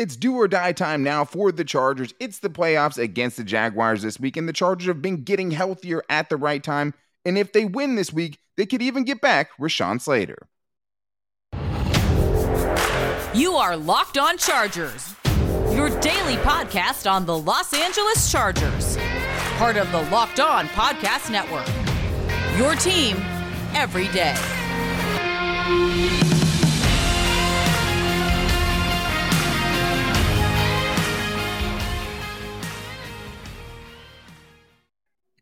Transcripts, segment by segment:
It's do or die time now for the Chargers. It's the playoffs against the Jaguars this week, and the Chargers have been getting healthier at the right time. And if they win this week, they could even get back Rashawn Slater. You are Locked On Chargers, your daily podcast on the Los Angeles Chargers, part of the Locked On Podcast Network. Your team every day.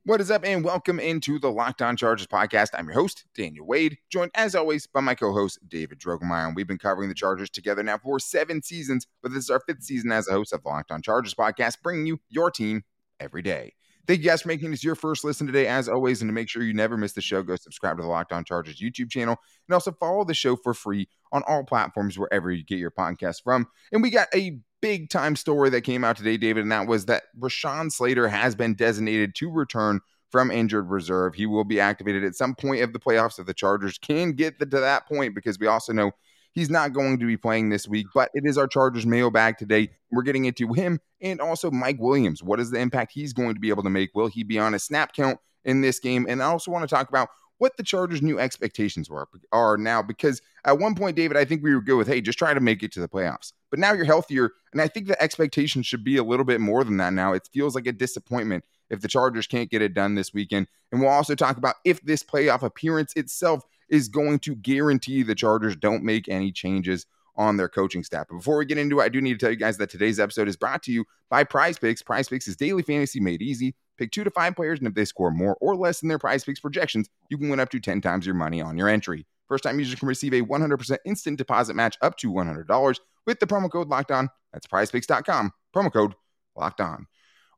What is up, and welcome into the Locked On Chargers podcast. I'm your host, Daniel Wade, joined as always by my co host, David Drogemeyer. And we've been covering the Chargers together now for seven seasons, but this is our fifth season as a host of the Locked On Chargers podcast, bringing you your team every day. Thank you guys for making this your first listen today, as always. And to make sure you never miss the show, go subscribe to the Locked On Chargers YouTube channel and also follow the show for free on all platforms wherever you get your podcast from. And we got a big time story that came out today, David, and that was that Rashawn Slater has been designated to return from injured reserve. He will be activated at some point of the playoffs if the Chargers can get the, to that point, because we also know he's not going to be playing this week. But it is our Chargers mailbag today. We're getting into him and also Mike Williams. What is the impact he's going to be able to make? Will he be on a snap count in this game? And I also want to talk about what the Chargers' new expectations were are now. Because at one point, David, I think we were good with, hey, just try to make it to the playoffs. But now you're healthier, and I think the expectation should be a little bit more than that now. It feels like a disappointment if the Chargers can't get it done this weekend. And we'll also talk about if this playoff appearance itself is going to guarantee the Chargers don't make any changes on their coaching staff. But before we get into it, I do need to tell you guys that today's episode is brought to you by Prize Picks. Prize Picks is daily fantasy made easy. Pick two to five players, and if they score more or less than their Prize Picks projections, you can win up to 10 times your money on your entry. First time users can receive a 100% instant deposit match up to $100 with the promo code locked on. That's prizepicks.com. Promo code locked on.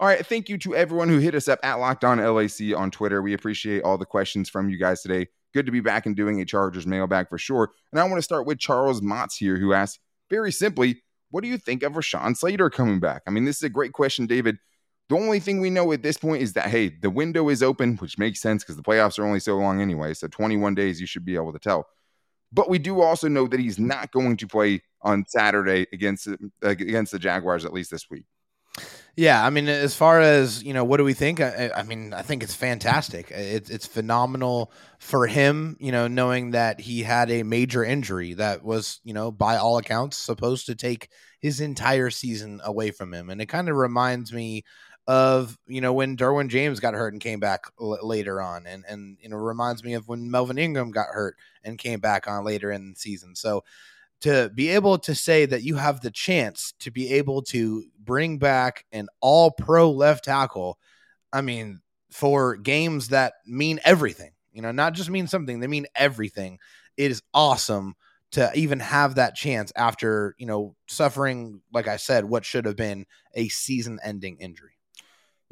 All right. Thank you to everyone who hit us up at Locked On LAC on Twitter. We appreciate all the questions from you guys today. Good to be back and doing a Chargers mailbag for sure. And I want to start with Charles Motts here, who asked very simply, What do you think of Rashawn Slater coming back? I mean, this is a great question, David. The only thing we know at this point is that, hey, the window is open, which makes sense because the playoffs are only so long anyway. So 21 days, you should be able to tell. But we do also know that he's not going to play on Saturday against against the Jaguars at least this week. Yeah, I mean, as far as you know, what do we think? I, I mean, I think it's fantastic. It's it's phenomenal for him. You know, knowing that he had a major injury that was, you know, by all accounts, supposed to take his entire season away from him, and it kind of reminds me of you know when Derwin James got hurt and came back l- later on, and and you know reminds me of when Melvin Ingram got hurt and came back on later in the season. So to be able to say that you have the chance to be able to bring back an all pro left tackle, I mean, for games that mean everything, you know, not just mean something, they mean everything. It is awesome to even have that chance after, you know, suffering, like I said, what should have been a season ending injury.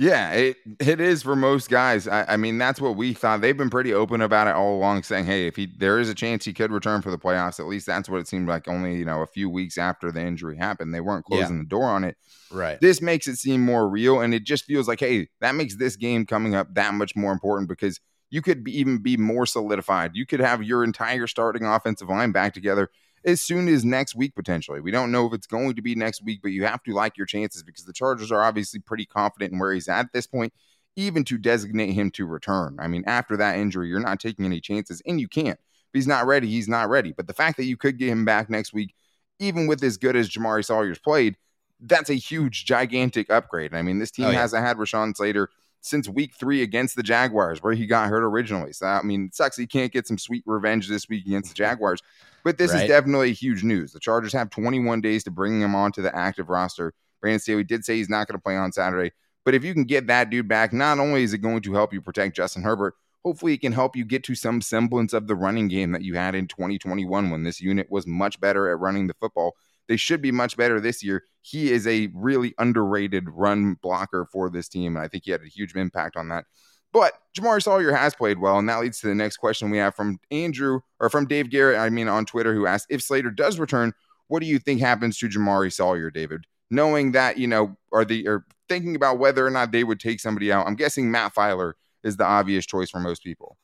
Yeah, it it is for most guys. I, I, mean, that's what we thought. They've been pretty open about it all along, saying, "Hey, if he there is a chance he could return for the playoffs, at least that's what it seemed like." Only you know a few weeks after the injury happened, they weren't closing yeah. the door on it. Right. This makes it seem more real, and it just feels like, hey, that makes this game coming up that much more important because you could be, even be more solidified. You could have your entire starting offensive line back together as soon as next week, potentially. We don't know if it's going to be next week, but you have to like your chances because the Chargers are obviously pretty confident in where he's at at this point, even to designate him to return. I mean, after that injury, you're not taking any chances, and you can't. If he's not ready, he's not ready. But the fact that you could get him back next week, even with as good as Jamaree Salyer's played, that's a huge, gigantic upgrade. I mean, this oh, team oh, yeah. hasn't had Rashawn Slater since week three against the Jaguars, where he got hurt originally. So, I mean, it sucks he can't get some sweet revenge this week against the mm-hmm. Jaguars. But this right. is definitely huge news. The Chargers have 21 days to bring him onto the active roster. Brandon Staley did say he's not going to play on Saturday. But if you can get that dude back, not only is it going to help you protect Justin Herbert, hopefully it can help you get to some semblance of the running game that you had in 2021 when this unit was much better at running the football. They should be much better this year. He is a really underrated run blocker for this team. And I think he had a huge impact on that. But Jamaree Salyer has played well, and that leads to the next question we have from Andrew or from Dave Garrett, I mean, on Twitter, who asked if Slater does return, what do you think happens to Jamaree Salyer, David? Knowing that, you know, are the are thinking about whether or not they would take somebody out. I'm guessing Matt Feiler is the obvious choice for most people.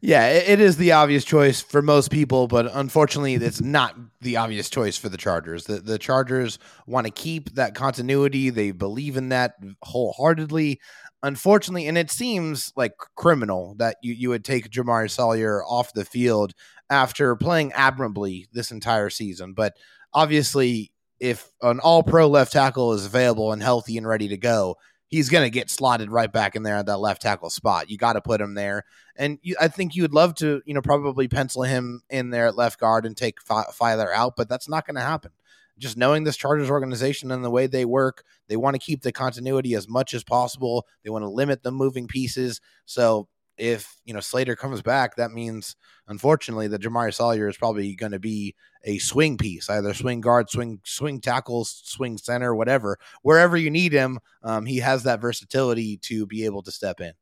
Yeah, it is the obvious choice for most people, but unfortunately, it's not the obvious choice for the Chargers. The the Chargers want to keep that continuity. They believe in that wholeheartedly. Unfortunately, and it seems like criminal that you, you would take Jamaree Salyer off the field after playing admirably this entire season. But obviously, if an all pro left tackle is available and healthy and ready to go, he's going to get slotted right back in there at that left tackle spot. You got to put him there. And you, I think you would love to, you know, probably pencil him in there at left guard and take Feiler out, but that's not going to happen. Just knowing this Chargers organization and the way they work, they want to keep the continuity as much as possible. They want to limit the moving pieces. So if you know Slater comes back, that means unfortunately that Jamaree Salyer is probably going to be a swing piece, either swing guard, swing swing tackles, swing center, whatever. Wherever you need him, um, he has that versatility to be able to step in.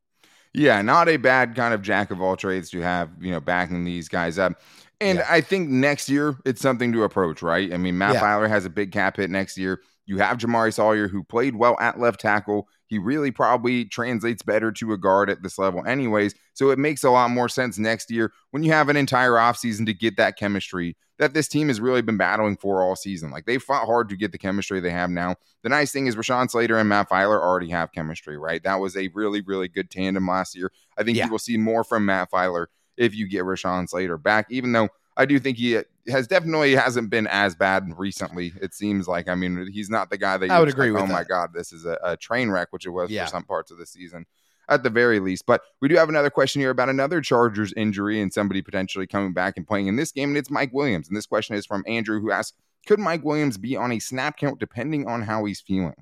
Yeah, not a bad kind of jack of all trades to have, you know, backing these guys up. And yeah. I think next year it's something to approach, right? I mean, Matt yeah. Feiler has a big cap hit next year. You have Jamaree Salyer, who played well at left tackle. He really probably translates better to a guard at this level, anyways. So it makes a lot more sense next year when you have an entire offseason to get that chemistry that this team has really been battling for all season. Like they fought hard to get the chemistry they have now. The nice thing is Rashawn Slater and Matt Feiler already have chemistry, right? That was a really, really good tandem last year. I think yeah. you will see more from Matt Feiler if you get Rashawn Slater back, even though I do think he has definitely hasn't been as bad recently. It seems like I mean he's not the guy that I would agree like, with. Oh that. my god, this is a, a, train wreck, which it was yeah. for some parts of the season, at the very least. But we do have another question here about another Chargers injury and somebody potentially coming back and playing in this game, and it's Mike Williams. And this question is from Andrew, who asks, "Could Mike Williams be on a snap count depending on how he's feeling?"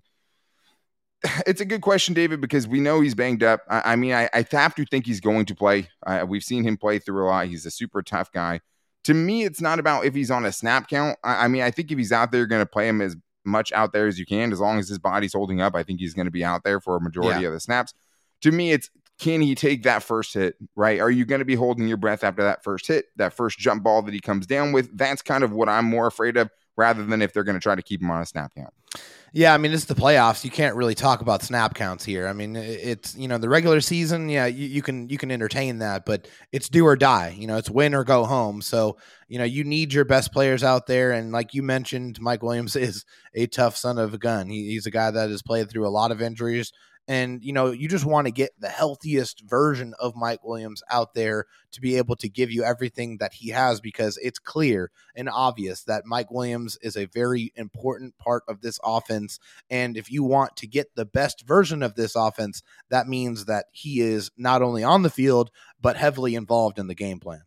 It's a good question, David, because we know he's banged up. I, I mean, I, I, have to think he's going to play. Uh, we've seen him play through a lot. He's a super tough guy to me, it's not about if he's on a snap count. I, I mean, I think if he's out there, you're going to play him as much out there as you can. As long as his body's holding up, I think he's going to be out there for a majority yeah. of the snaps. To me, it's can he take that first hit, right? Are you going to be holding your breath after that first hit, that first jump ball that he comes down with? That's kind of what I'm more afraid of rather than if they're going to try to keep him on a snap count. Yeah, I mean it's the playoffs. You can't really talk about snap counts here. I mean it's you know the regular season. Yeah, you, you, can you can entertain that, but it's do or die. You know it's win or go home. So you know you need your best players out there. And like you mentioned, Mike Williams is a tough son of a gun. He, he's a guy that has played through a lot of injuries, and, you know, you just want to get the healthiest version of Mike Williams out there to be able to give you everything that he has because it's clear and obvious that Mike Williams is a very important part of this offense. And if you want to get the best version of this offense, that means that he is not only on the field, but heavily involved in the game plan.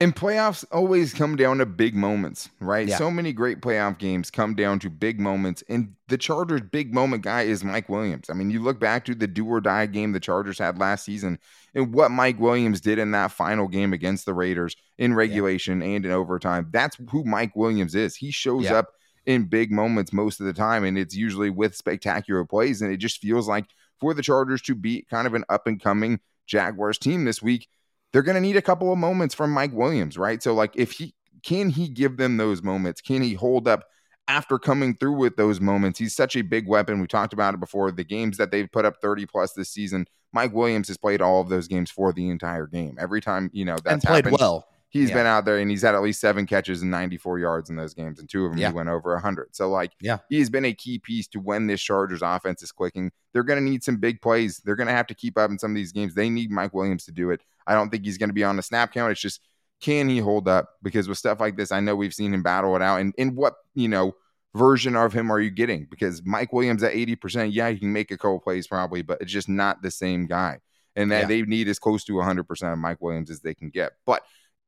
And playoffs always come down to big moments, right? Yeah. So many great playoff games come down to big moments. And the Chargers' big moment guy is Mike Williams. I mean, you look back to the do or die game the Chargers had last season and what Mike Williams did in that final game against the Raiders in regulation yeah. and in overtime. That's who Mike Williams is. He shows yeah. up in big moments most of the time, and it's usually with spectacular plays. And it just feels like for the Chargers to beat kind of an up and coming Jaguars team this week, they're going to need a couple of moments from Mike Williams, right? So, like, if he can he give them those moments? Can he hold up after coming through with those moments? He's such a big weapon. We talked about it before. The games that they've put up 30 plus this season, Mike Williams has played all of those games for the entire game. Every time, you know, that's and played happened, well. He's yeah. been out there and he's had at least seven catches and 94 yards in those games, and two of them yeah. he went over 100. So, like, yeah, he's been a key piece to when this Chargers offense is clicking. They're going to need some big plays. They're going to have to keep up in some of these games. They need Mike Williams to do it. I don't think he's going to be on the snap count. It's just can he hold up? Because with stuff like this, I know we've seen him battle it out. And in what you know version of him are you getting? Because Mike Williams at eighty percent, yeah, he can make a couple plays probably, but it's just not the same guy. And that yeah. they need as close to hundred percent of Mike Williams as they can get. But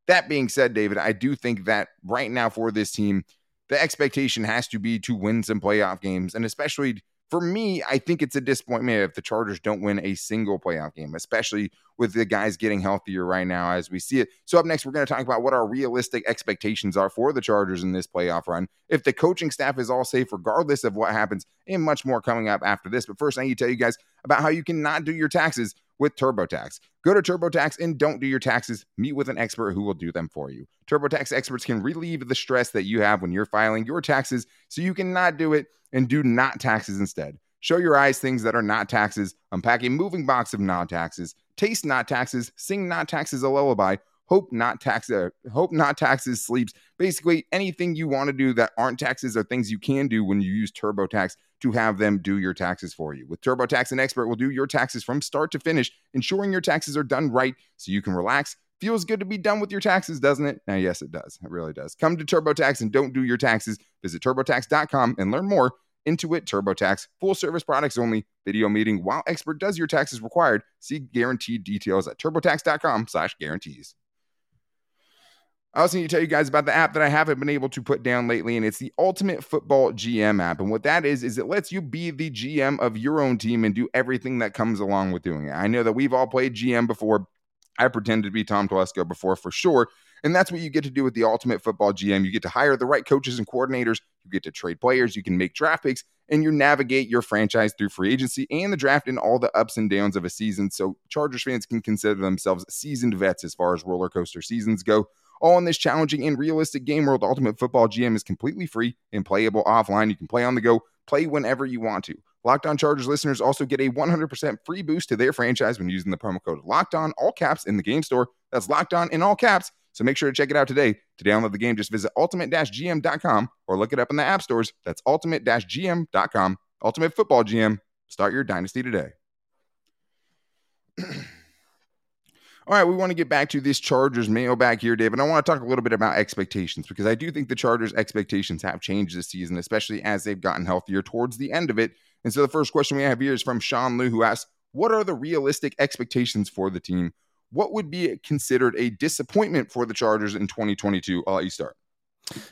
that being said, David, I do think that right now for this team, the expectation has to be to win some playoff games, and especially for me, I think it's a disappointment if the Chargers don't win a single playoff game, especially with the guys getting healthier right now as we see it. So, up next, we're going to talk about what our realistic expectations are for the Chargers in this playoff run. If the coaching staff is all safe, regardless of what happens, and much more coming up after this. But first, I need to tell you guys about how you cannot do your taxes with TurboTax. Go to TurboTax and don't do your taxes. Meet with an expert who will do them for you. TurboTax experts can relieve the stress that you have when you're filing your taxes so you can not do it and do not taxes instead. Show your eyes things that are not taxes. Unpack a moving box of non taxes. taste not taxes, sing not taxes a lullaby, hope not tax uh, hope not taxes sleeps. Basically, anything you want to do that aren't taxes are things you can do when you use TurboTax to have them do your taxes for you. With TurboTax, an expert will do your taxes from start to finish, ensuring your taxes are done right so you can relax. Feels good to be done with your taxes, doesn't it? Now, yes, it does. It really does. Come to TurboTax and don't do your taxes. Visit turbotax.com and learn more. Intuit TurboTax, full service products only, video meeting while expert does your taxes required. See guaranteed details at turbotax.com slash guarantees. I also need to tell you guys about the app that I haven't been able to put down lately, and it's the Ultimate Football GM app. And what that is, is it lets you be the GM of your own team and do everything that comes along with doing it. I know that we've all played GM before. I pretended to be Tom Telesco before for sure. And that's what you get to do with the Ultimate Football GM. You get to hire the right coaches and coordinators, you get to trade players, you can make draft picks, and you navigate your franchise through free agency and the draft and all the ups and downs of a season. So Chargers fans can consider themselves seasoned vets as far as roller coaster seasons go. All in this challenging and realistic game world, Ultimate Football GM is completely free and playable offline. You can play on the go, play whenever you want to. Locked On Chargers listeners also get a 100% free boost to their franchise when using the promo code Locked On, all caps in the game store. That's Locked On in all caps. So make sure to check it out today. To download the game, just visit ultimate-gm.com or look it up in the app stores. That's ultimate-gm.com. Ultimate Football GM. Start your dynasty today. All right, we want to get back to this Chargers mailbag here, David. I want to talk a little bit about expectations because I do think the Chargers' expectations have changed this season, especially as they've gotten healthier towards the end of it. And so the first question we have here is from Sean Liu, who asks, What are the realistic expectations for the team? What would be considered a disappointment for the Chargers in 2022? I'll let you start.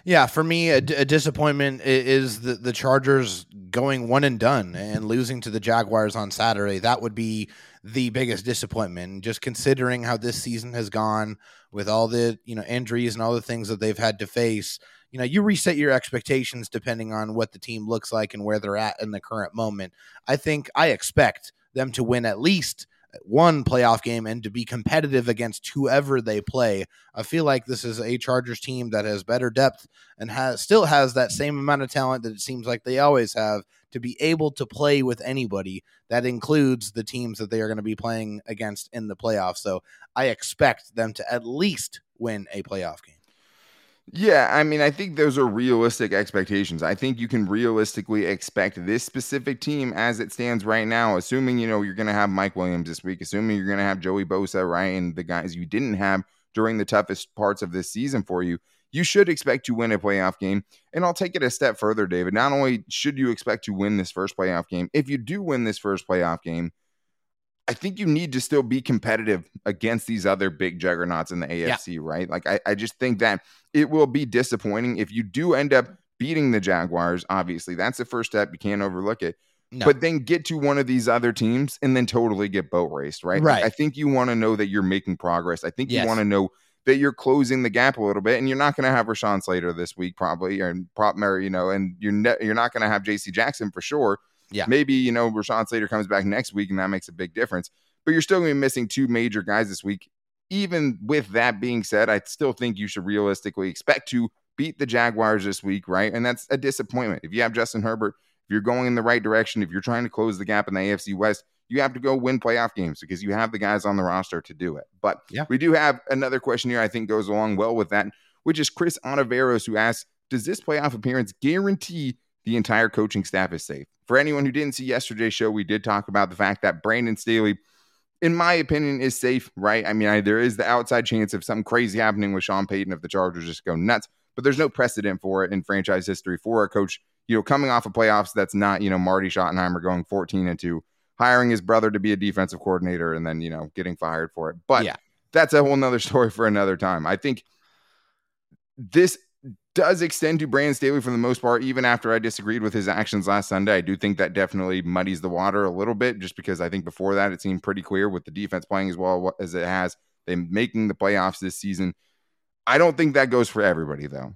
Yeah, for me, a, a disappointment is the, the Chargers going one and done and losing to the Jaguars on Saturday. That would be the biggest disappointment. Just considering how this season has gone with all the you know injuries and all the things that they've had to face, you know, you reset your expectations depending on what the team looks like and where they're at in the current moment. I think I expect them to win at least one playoff game and to be competitive against whoever they play. I feel like this is a Chargers team that has better depth and has still has that same amount of talent that it seems like they always have to be able to play with anybody. That includes the teams that they are going to be playing against in the playoffs. So I expect them to at least win a playoff game. Yeah, I mean, I think those are realistic expectations. I think you can realistically expect this specific team as it stands right now, assuming, you know, you're going to have Mike Williams this week, assuming you're going to have Joey Bosa, right? And the guys you didn't have during the toughest parts of this season for you, you should expect to win a playoff game. And I'll take it a step further, David. Not only should you expect to win this first playoff game, if you do win this first playoff game, I think you need to still be competitive against these other big juggernauts in the AFC, yeah. right? Like, I, I just think that it will be disappointing if you do end up beating the Jaguars. Obviously, that's the first step. You can't overlook it. No. But then get to one of these other teams and then totally get boat raced, right? Right. Like, I think you want to know that you're making progress. I think yes. you want to know that you're closing the gap a little bit, and you're not going to have Rashawn Slater this week, probably, or prop, you know, and you're ne- you're not going to have J.C. Jackson for sure. Yeah. Maybe, you know, Rashawn Slater comes back next week and that makes a big difference. But you're still going to be missing two major guys this week. Even with that being said, I still think you should realistically expect to beat the Jaguars this week, right? And that's a disappointment. If you have Justin Herbert, if you're going in the right direction, if you're trying to close the gap in the AFC West, you have to go win playoff games because you have the guys on the roster to do it. But yeah. we do have another question here I think goes along well with that, which is Chris Onaveros, who asks, Does this playoff appearance guarantee the entire coaching staff is safe? For anyone who didn't see yesterday's show, we did talk about the fact that Brandon Staley – in my opinion, is safe, right? I mean, I, there is the outside chance of something crazy happening with Sean Payton if the Chargers just go nuts, but there's no precedent for it in franchise history for a coach, you know, coming off of playoffs that's not, you know, Marty Schottenheimer going 14 and 2, hiring his brother to be a defensive coordinator and then, you know, getting fired for it. But yeah. that's a whole nother story for another time. I think this does extend to Brandon Staley for the most part, even after I disagreed with his actions last Sunday. I do think that definitely muddies the water a little bit, just because I think before that it seemed pretty clear with the defense playing as well as it has, them making the playoffs this season. I don't think that goes for everybody, though.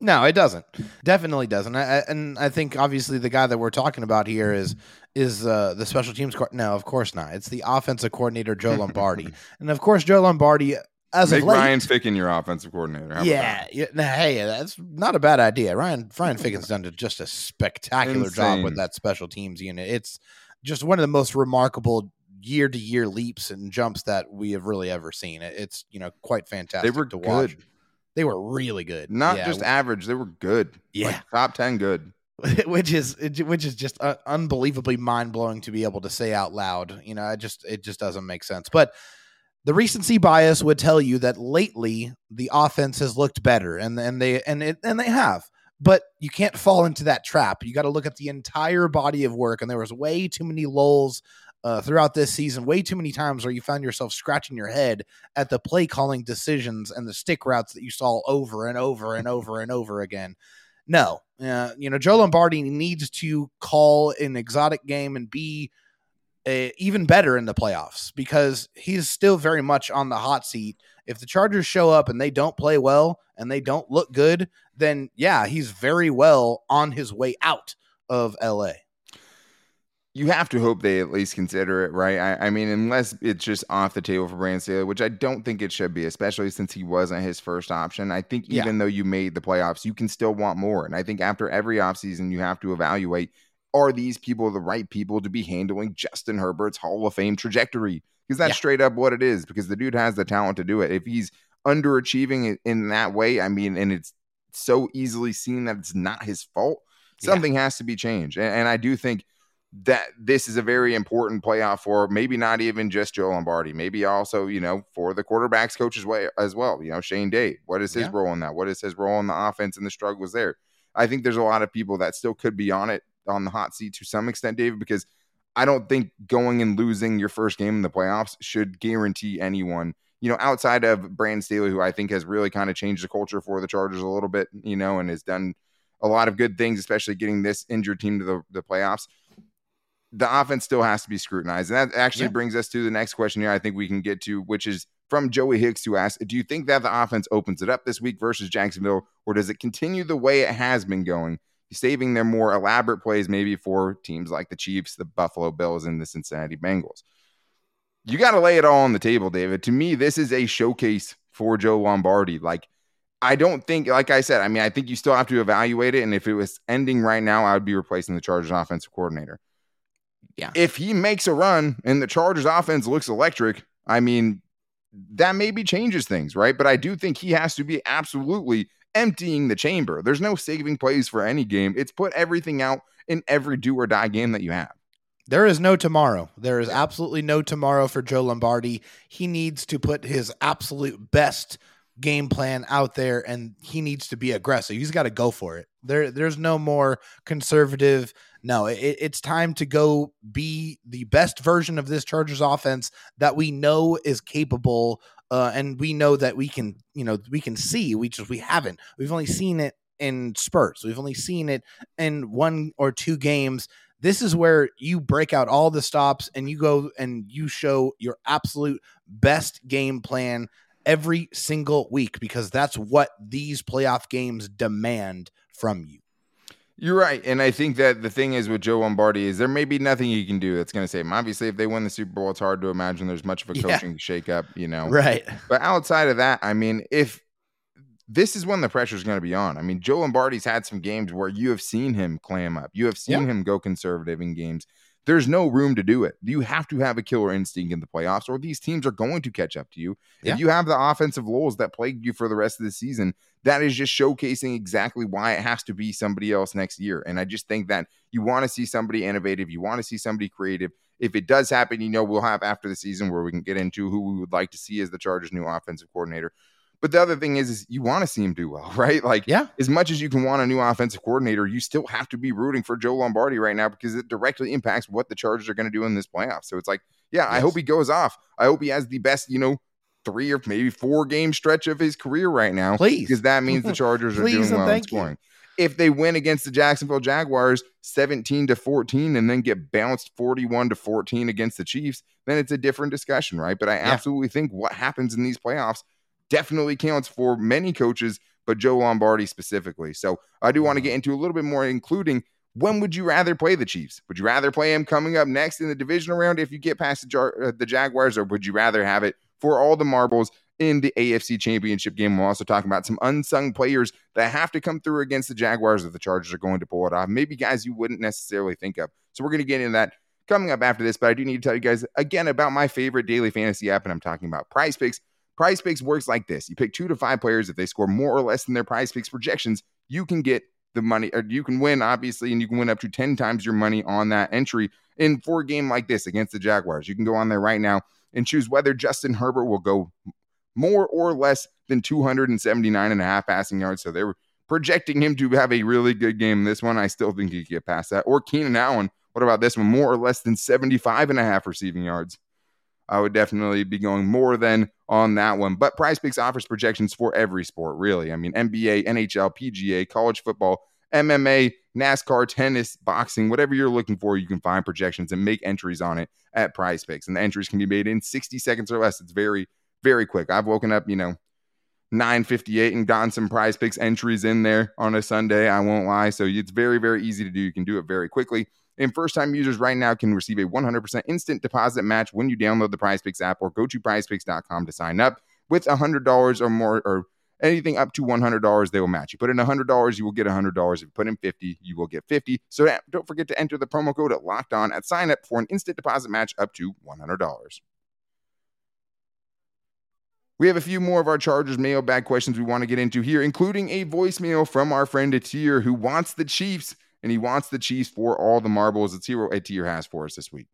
No, it doesn't. Definitely doesn't. I, and I think obviously the guy that we're talking about here is is uh, the special teams. Co- no, of course not. It's the offensive coordinator Joe Lombardi, and of course Joe Lombardi as Make of late, Ryan Ficken your offensive coordinator. How yeah, yeah. Nah, hey, that's not a bad idea. Ryan Ryan Ficken's done just a spectacular Insane. job with that special teams unit. It's just one of the most remarkable year to year leaps and jumps that we have really ever seen. It's you know quite fantastic. They were to watch. good. They were really good. Not Yeah, just average, they were good. Yeah. Like, top 10 good. which is which is just uh, unbelievably mind blowing to be able to say out loud. You know, it just it just doesn't make sense. But the recency bias would tell you that lately the offense has looked better, and and they and it, and they have. But you can't fall into that trap. You got to look at the entire body of work, and there was way too many lulls uh, throughout this season. Way too many times where you found yourself scratching your head at the play calling decisions and the stick routes that you saw over and over and over and over again. No, uh, you know, Joe Lombardi needs to call an exotic game and be uh, even better in the playoffs because he's still very much on the hot seat. If the Chargers show up and they don't play well and they don't look good, then yeah, he's very well on his way out of LA. You have to hope they at least consider it, right? I, I mean, unless it's just off the table for Brandon Staley, which I don't think it should be, especially since he wasn't his first option. I think Yeah. even though you made the playoffs, you can still want more. And I think after every offseason, you have to evaluate are these people the right people to be handling Justin Herbert's Hall of Fame trajectory? Because that's Yeah. straight up what it is, because the dude has the talent to do it. If he's underachieving in- that way, I mean, and it's so easily seen that it's not his fault, Yeah. something has to be changed. And, and I do think that this is a very important playoff for maybe not even just Joe Lombardi, maybe also, you know, for the quarterbacks coaches way as well. You know, Shane Day, what is his Yeah. role in that? What is his role in the offense and the struggles there? I think there's a lot of people that still could be on it on the hot seat to some extent, David, because I don't think going and losing your first game in the playoffs should guarantee anyone, you know, outside of Brandon Staley, who I think has really kind of changed the culture for the Chargers a little bit, you know, and has done a lot of good things, especially getting this injured team to the, the playoffs. The offense still has to be scrutinized. And that actually Yeah. brings us to the next question here I think we can get to, which is from Joey Hicks, who asked, Do you think that the offense opens it up this week versus Jacksonville, or does it continue the way it has been going, saving their more elaborate plays maybe for teams like the Chiefs, the Buffalo Bills, and the Cincinnati Bengals? You got to lay it all on the table, David. To me, this is a showcase for Joe Lombardi. Like, I don't think, like I said, I mean, I think you still have to evaluate it. And if it was ending right now, I would be replacing the Chargers offensive coordinator. Yeah. If he makes a run and the Chargers offense looks electric, I mean, that maybe changes things, right? But I do think he has to be absolutely emptying the chamber. There's no saving plays for any game. It's put everything out in every do or die game that you have. There is no tomorrow. There is absolutely no tomorrow for Joe Lombardi. He needs to put his absolute best game plan out there and he needs to be aggressive. He's got to go for it. There there's no more conservative. No, it, it's time to go be the best version of this Chargers offense that we know is capable uh, and we know that we can, you know, we can see. We just we haven't. We've only seen it in spurts. We've only seen it in one or two games this is where you break out all the stops and you go and you show your absolute best game plan every single week because that's what these playoff games demand from you. You're right. And I think that the thing is with Joe Lombardi is there may be nothing he can do that's going to save him. Obviously, if they win the Super Bowl, it's hard to imagine there's much of a Yeah. coaching shakeup, you know. Right. But outside of that, I mean, if this is when the pressure is going to be on. I mean, Joe Lombardi's had some games where you have seen him clam up. You have seen Yeah. him go conservative in games. There's no room to do it. You have to have a killer instinct in the playoffs, or these teams are going to catch up to you. Yeah. If you have the offensive lulls that plagued you for the rest of the season, that is just showcasing exactly why it has to be somebody else next year. And I just think that you want to see somebody innovative, you want to see somebody creative. If it does happen, you know, we'll have after the season where we can get into who we would like to see as the Chargers' new offensive coordinator. But the other thing is, is you want to see him do well, right? Like, Yeah. as much as you can want a new offensive coordinator, you still have to be rooting for Joe Lombardi right now because it directly impacts what the Chargers are going to do in this playoff. So it's like, yeah, I hope he goes off. I hope he has the best, you know, three or maybe four game stretch of his career right now. Please. Because that means the Chargers are doing and well in thank you. If they win against the Jacksonville Jaguars 17 to 14 and then get bounced 41 to 14 against the Chiefs, then it's a different discussion, right? But I absolutely think what happens in these playoffs definitely counts for many coaches, but Joe Lombardi specifically. So I do want to get into a little bit more, including when would you rather play the Chiefs? Would you rather play them coming up next in the divisional round if you get past the, Jar- uh, the Jaguars, or would you rather have it for all the marbles in the AFC Championship game? We'll also talk about some unsung players that have to come through against the Jaguars if the Chargers are going to pull it off. Maybe guys you wouldn't necessarily think of. So we're going to get into that coming up after this, but I do need to tell you guys again about my favorite daily fantasy app, and I'm talking about Prize Picks. Prize Picks works like this you pick two to five players. If they score more or less than their Prize Picks projections, you can get the money, or you can win, obviously, and you can win up to 10 times your money on that entry in for a game like this against the Jaguars. You can go on there right now and choose whether Justin Herbert will go more or less than 279 and a half passing yards. So they were projecting him to have a really good game. This one, I still think he could get past that. Or Keenan Allen. What about this one? More or less than 75 and a half receiving yards. I would definitely be going more than on that one. But Prize Picks offers projections for every sport, really. I mean, NBA, NHL, PGA, college football, MMA, NASCAR, tennis, boxing, whatever you're looking for, you can find projections and make entries on it at Prize Picks. And the entries can be made in 60 seconds or less. It's very, very quick. I've woken up, you know, 958 and gotten some prize picks entries in there on a Sunday. I won't lie. So it's very, very easy to do. You can do it very quickly. And first time users right now can receive a 100% instant deposit match when you download the prize picks app or go to prizepicks.com to sign up. With $100 or more or anything up to $100 they will match you. Put in $100 you will get $100 if you put in 50 you will get 50 so don't forget to enter the promo code at locked on at sign up for an instant deposit match up to $100 we have a few more of our Chargers mailbag questions we want to get into here, including a voicemail from our friend Atir who wants the Chiefs and he wants the Chiefs for all the marbles. Hear what Atir has for us this week.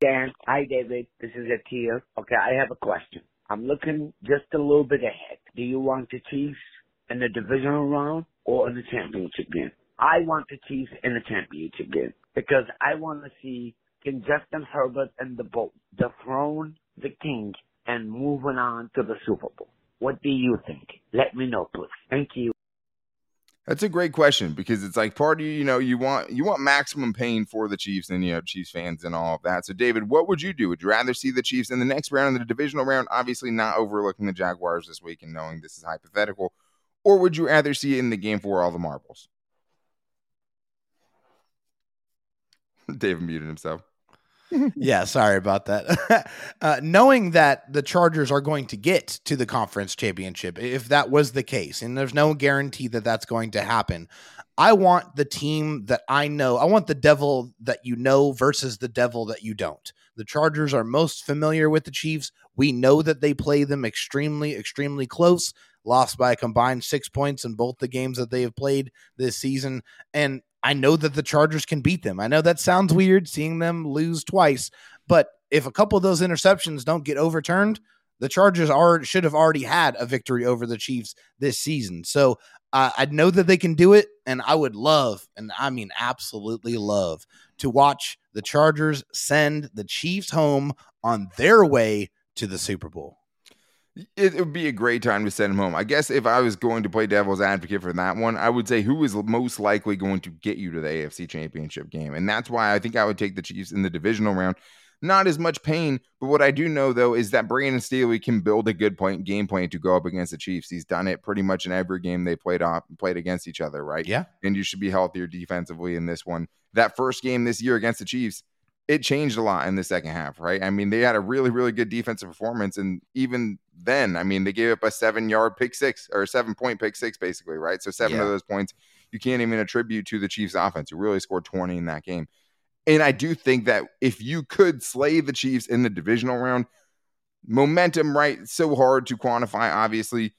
Dan, hi David. This is Atir. Okay, I have a question. I'm looking just a little bit ahead. Do you want the Chiefs in the divisional round or in the championship game? I want the Chiefs in the championship game because I want to see can Justin Herbert and the boat dethrone the King and moving on to the Super Bowl. What do you think? Let me know, please. Thank you. That's a great question because it's like part of you, know, you want you want maximum pain for the Chiefs and you know Chiefs fans and all of that. So, David, what would you do? Would you rather see the Chiefs in the next round, in the divisional round, obviously not overlooking the Jaguars this week and knowing this is hypothetical, or would you rather see it in the game for all the marbles? David muted himself yeah, sorry about that. uh, knowing that the Chargers are going to get to the conference championship, if that was the case, and there's no guarantee that that's going to happen, I want the team that I know. I want the devil that you know versus the devil that you don't. The Chargers are most familiar with the Chiefs. We know that they play them extremely, extremely close. Lost by a combined six points in both the games that they have played this season. And I know that the Chargers can beat them. I know that sounds weird seeing them lose twice, but if a couple of those interceptions don't get overturned, the Chargers are should have already had a victory over the Chiefs this season. So uh, I know that they can do it, and I would love, and I mean absolutely love, to watch the Chargers send the Chiefs home on their way to the Super Bowl it, would be a great time to send him home. I guess if I was going to play devil's advocate for that one, I would say who is most likely going to get you to the AFC championship game. And that's why I think I would take the Chiefs in the divisional round. Not as much pain, but what I do know though is that Brandon Staley can build a good point game plan to go up against the Chiefs. He's done it pretty much in every game they played off played against each other, right? Yeah. And you should be healthier defensively in this one. That first game this year against the Chiefs, it changed a lot in the second half, right? I mean, they had a really, really good defensive performance. And even then, I mean, they gave up a seven yard pick six or seven point pick six, basically, right? So seven yeah. of those points you can't even attribute to the Chiefs offense, who really scored 20 in that game. And I do think that if you could slay the Chiefs in the divisional round, momentum, right? So hard to quantify, obviously.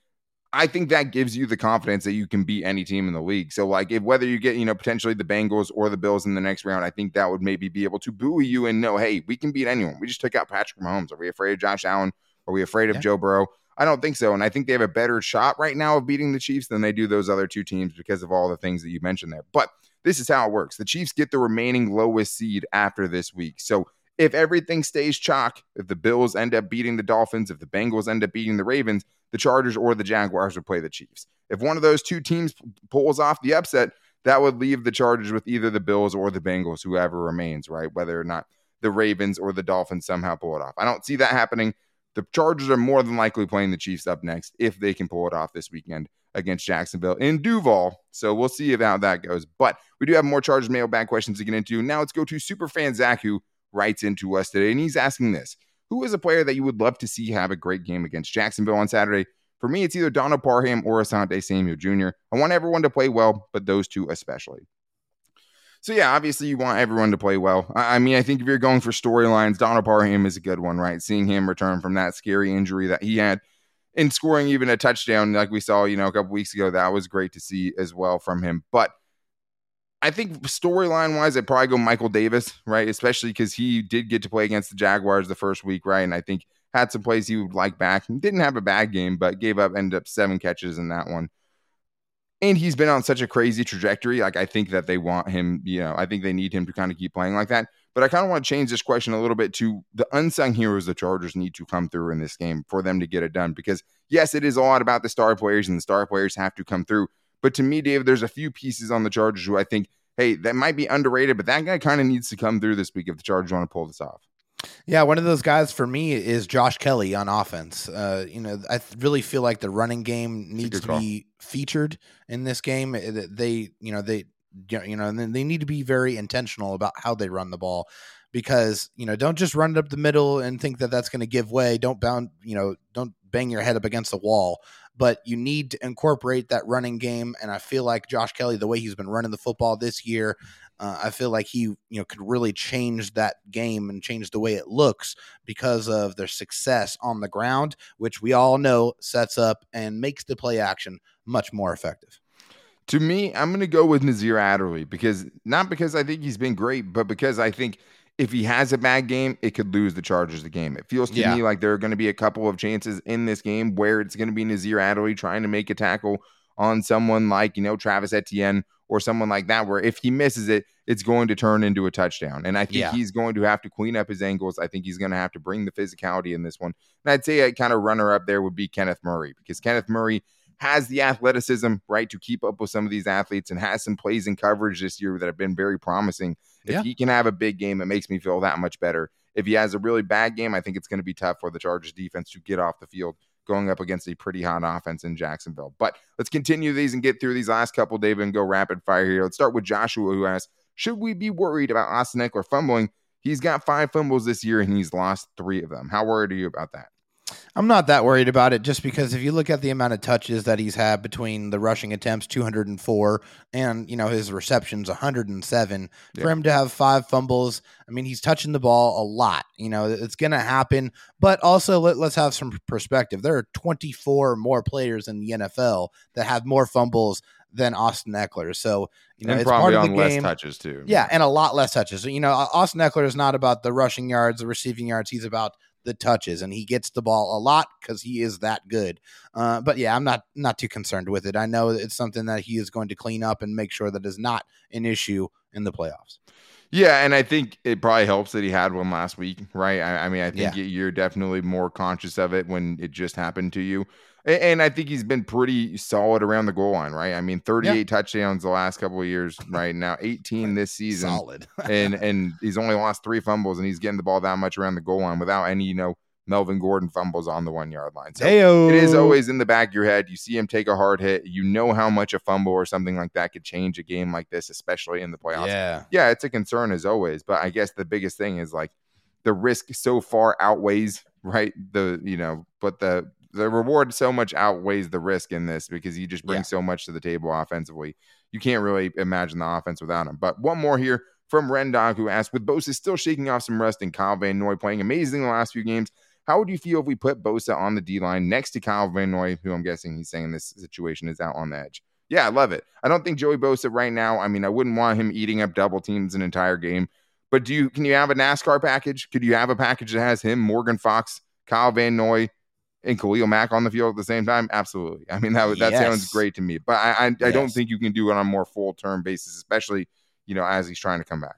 I think that gives you the confidence that you can beat any team in the league. So, like, if whether you get, you know, potentially the Bengals or the Bills in the next round, I think that would maybe be able to buoy you and know, hey, we can beat anyone. We just took out Patrick Mahomes. Are we afraid of Josh Allen? Are we afraid of yeah. Joe Burrow? I don't think so. And I think they have a better shot right now of beating the Chiefs than they do those other two teams because of all the things that you mentioned there. But this is how it works the Chiefs get the remaining lowest seed after this week. So, if everything stays chalk, if the Bills end up beating the Dolphins, if the Bengals end up beating the Ravens, the Chargers or the Jaguars would play the Chiefs. If one of those two teams pulls off the upset, that would leave the Chargers with either the Bills or the Bengals, whoever remains, right? Whether or not the Ravens or the Dolphins somehow pull it off. I don't see that happening. The Chargers are more than likely playing the Chiefs up next if they can pull it off this weekend against Jacksonville in Duval. So we'll see how that goes. But we do have more Chargers mailbag questions to get into. Now let's go to Superfan Zach, who writes into us today, and he's asking this who is a player that you would love to see have a great game against Jacksonville on Saturday? For me, it's either Donald Parham or Asante Samuel Jr. I want everyone to play well, but those two especially. So yeah, obviously you want everyone to play well. I, I mean, I think if you're going for storylines, Donald Parham is a good one, right? Seeing him return from that scary injury that he had and scoring even a touchdown like we saw, you know, a couple weeks ago, that was great to see as well from him. But I think storyline wise, I'd probably go Michael Davis, right? Especially because he did get to play against the Jaguars the first week, right? And I think had some plays he would like back. Didn't have a bad game, but gave up, ended up seven catches in that one. And he's been on such a crazy trajectory. Like, I think that they want him, you know, I think they need him to kind of keep playing like that. But I kind of want to change this question a little bit to the unsung heroes the Chargers need to come through in this game for them to get it done. Because, yes, it is a lot about the star players, and the star players have to come through. But to me, Dave, there's a few pieces on the Chargers who I think, hey, that might be underrated, but that guy kind of needs to come through this week if the Chargers want to pull this off. Yeah, one of those guys for me is Josh Kelley on offense. Uh, you know, I really feel like the running game needs to be featured in this game. They, you know, they, you know, and they need to be very intentional about how they run the ball because you know, don't just run it up the middle and think that that's going to give way. Don't bound, you know, don't bang your head up against the wall but you need to incorporate that running game. And I feel like Josh Kelley, the way he's been running the football this year, uh, I feel like he you know could really change that game and change the way it looks because of their success on the ground, which we all know sets up and makes the play action much more effective. To me, I'm going to go with Nasir Adderley because not because I think he's been great, but because I think if he has a bad game, it could lose the Chargers the game. It feels to yeah. me like there are going to be a couple of chances in this game where it's going to be Nasir Adderley trying to make a tackle on someone like, you know, Travis Etienne or someone like that, where if he misses it, it's going to turn into a touchdown. And I think yeah. he's going to have to clean up his angles. I think he's going to have to bring the physicality in this one. And I'd say a kind of runner up there would be Kenneth Murray because Kenneth Murray has the athleticism, right, to keep up with some of these athletes and has some plays in coverage this year that have been very promising. If yeah. he can have a big game, it makes me feel that much better. If he has a really bad game, I think it's going to be tough for the Chargers defense to get off the field going up against a pretty hot offense in Jacksonville. But let's continue these and get through these last couple, David, and go rapid fire here. Let's start with Joshua, who asks, should we be worried about Austin Ekeler fumbling? He's got five fumbles this year and he's lost three of them. How worried are you about that? I'm not that worried about it just because if you look at the amount of touches that he's had between the rushing attempts 204 and you know his receptions 107 yeah. for him to have five fumbles I mean he's touching the ball a lot you know it's going to happen. But also let, us have some perspective. There are 24 more players in the NFL that have more fumbles than Austin Ekeler. so you know and it's probably part of the game. touches too. Yeah and a lot less touches. You know Austin Ekeler is not about the rushing yards the receiving yards. He's about the touches, and he gets the ball a lot because he is that good. Uh, but yeah, I'm not not too concerned with it. I know it's something that he is going to clean up and make sure that is not an issue in the playoffs. Yeah, and I think it probably helps that he had one last week, right? I, I mean, I think yeah. you're definitely more conscious of it when it just happened to you. And I think he's been pretty solid around the goal line, right? I mean, 38 yeah. touchdowns the last couple of years, right? Now 18 this season. Solid. and and he's only lost three fumbles and he's getting the ball that much around the goal line without any, you know, Melvin Gordon fumbles on the one yard line. So Hey-o. it is always in the back of your head. You see him take a hard hit. You know how much a fumble or something like that could change a game like this, especially in the playoffs. Yeah. Yeah, it's a concern as always. But I guess the biggest thing is like the risk so far outweighs, right? The, you know, but the the reward so much outweighs the risk in this because he just brings yeah. so much to the table offensively. You can't really imagine the offense without him. But one more here from Rendog, who asked, with Bosa still shaking off some rust and Kyle Van Noy playing amazing the last few games, how would you feel if we put Bosa on the D line next to Kyle Van Noy, who I'm guessing he's saying this situation is out on the edge? Yeah, I love it. I don't think Joey Bosa right now. I mean, I wouldn't want him eating up double teams an entire game. But do you can you have a NASCAR package? Could you have a package that has him, Morgan Fox, Kyle Van Noy, and Khalil Mack on the field at the same time? Absolutely. I mean, that that yes. sounds great to me. But I I, yes. I, don't think you can do it on a more full term basis, especially you know as he's trying to come back.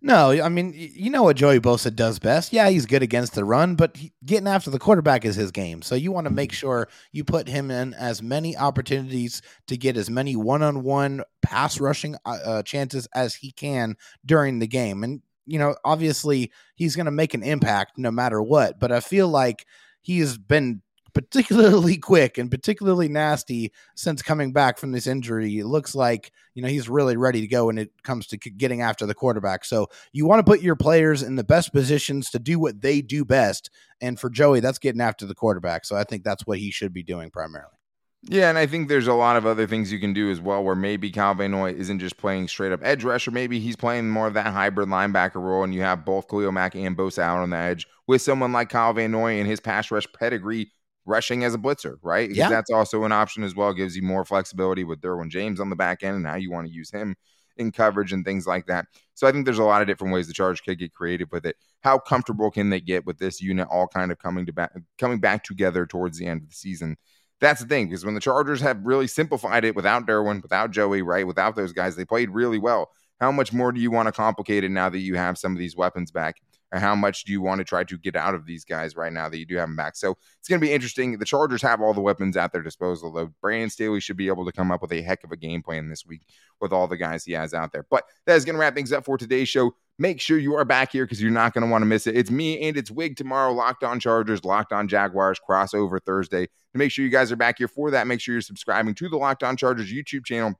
No, I mean you know what Joey Bosa does best. Yeah, he's good against the run, but he, getting after the quarterback is his game. So you want to make sure you put him in as many opportunities to get as many one-on-one pass rushing uh, uh chances as he can during the game. And you know, obviously he's going to make an impact no matter what. But I feel like he has been particularly quick and particularly nasty since coming back from this injury. It looks like, you know, he's really ready to go when it comes to getting after the quarterback. So you want to put your players in the best positions to do what they do best. And for Joey, that's getting after the quarterback. So I think that's what he should be doing primarily. Yeah, and I think there's a lot of other things you can do as well, where maybe Kyle Van Noy isn't just playing straight up edge rusher. maybe he's playing more of that hybrid linebacker role, and you have both Khalil Mack and Bosa out on the edge with someone like Kyle Van Noy and his pass rush pedigree rushing as a blitzer, right? Yeah. That's also an option as well. Gives you more flexibility with Derwin James on the back end and how you want to use him in coverage and things like that. So I think there's a lot of different ways the Chargers could get creative with it. How comfortable can they get with this unit all kind of coming to back coming back together towards the end of the season? That's the thing, because when the Chargers have really simplified it without Derwin, without Joey, right, without those guys, they played really well. How much more do you want to complicate it now that you have some of these weapons back? Or how much do you want to try to get out of these guys right now that you do have them back? So it's going to be interesting. The Chargers have all the weapons at their disposal, though. Brandon Staley should be able to come up with a heck of a game plan this week with all the guys he has out there. But that is going to wrap things up for today's show. Make sure you are back here because you're not going to want to miss it. It's me and it's Wig tomorrow. Locked on Chargers, Locked on Jaguars, crossover Thursday. To make sure you guys are back here for that, make sure you're subscribing to the Locked on Chargers YouTube channel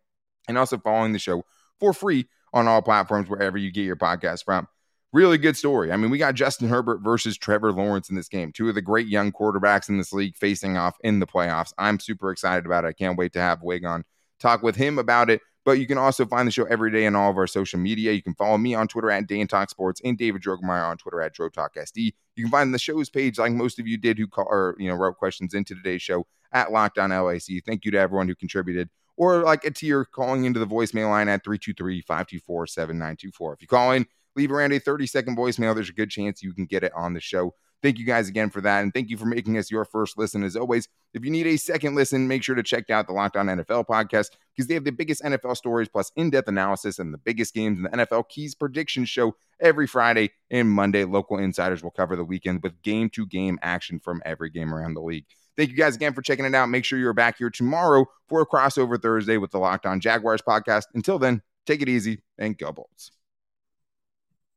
and also following the show for free on all platforms wherever you get your podcast from. Really good story. I mean, we got Justin Herbert versus Trevor Lawrence in this game. Two of the great young quarterbacks in this league facing off in the playoffs. I'm super excited about it. I can't wait to have Wig on, talk with him about it. But you can also find the show every day on all of our social media. You can follow me on Twitter at Dan Talk Sports and David Drogemeyer on Twitter at SD. You can find the show's page, like most of you did, who call or you know wrote questions into today's show at Locked On LAC. Thank you to everyone who contributed or like a tier calling into the voicemail line at 323-524-7924. If you call in, leave around a 30 second voicemail, there's a good chance you can get it on the show. Thank you guys again for that. And thank you for making us your first listen. As always, if you need a second listen, make sure to check out the Locked On NFL podcast because they have the biggest NFL stories plus in depth analysis and the biggest games in the NFL Keys prediction show every Friday and Monday. Local insiders will cover the weekend with game to game action from every game around the league. Thank you guys again for checking it out. Make sure you're back here tomorrow for a crossover Thursday with the Locked On Jaguars podcast. Until then, take it easy and go Bolts.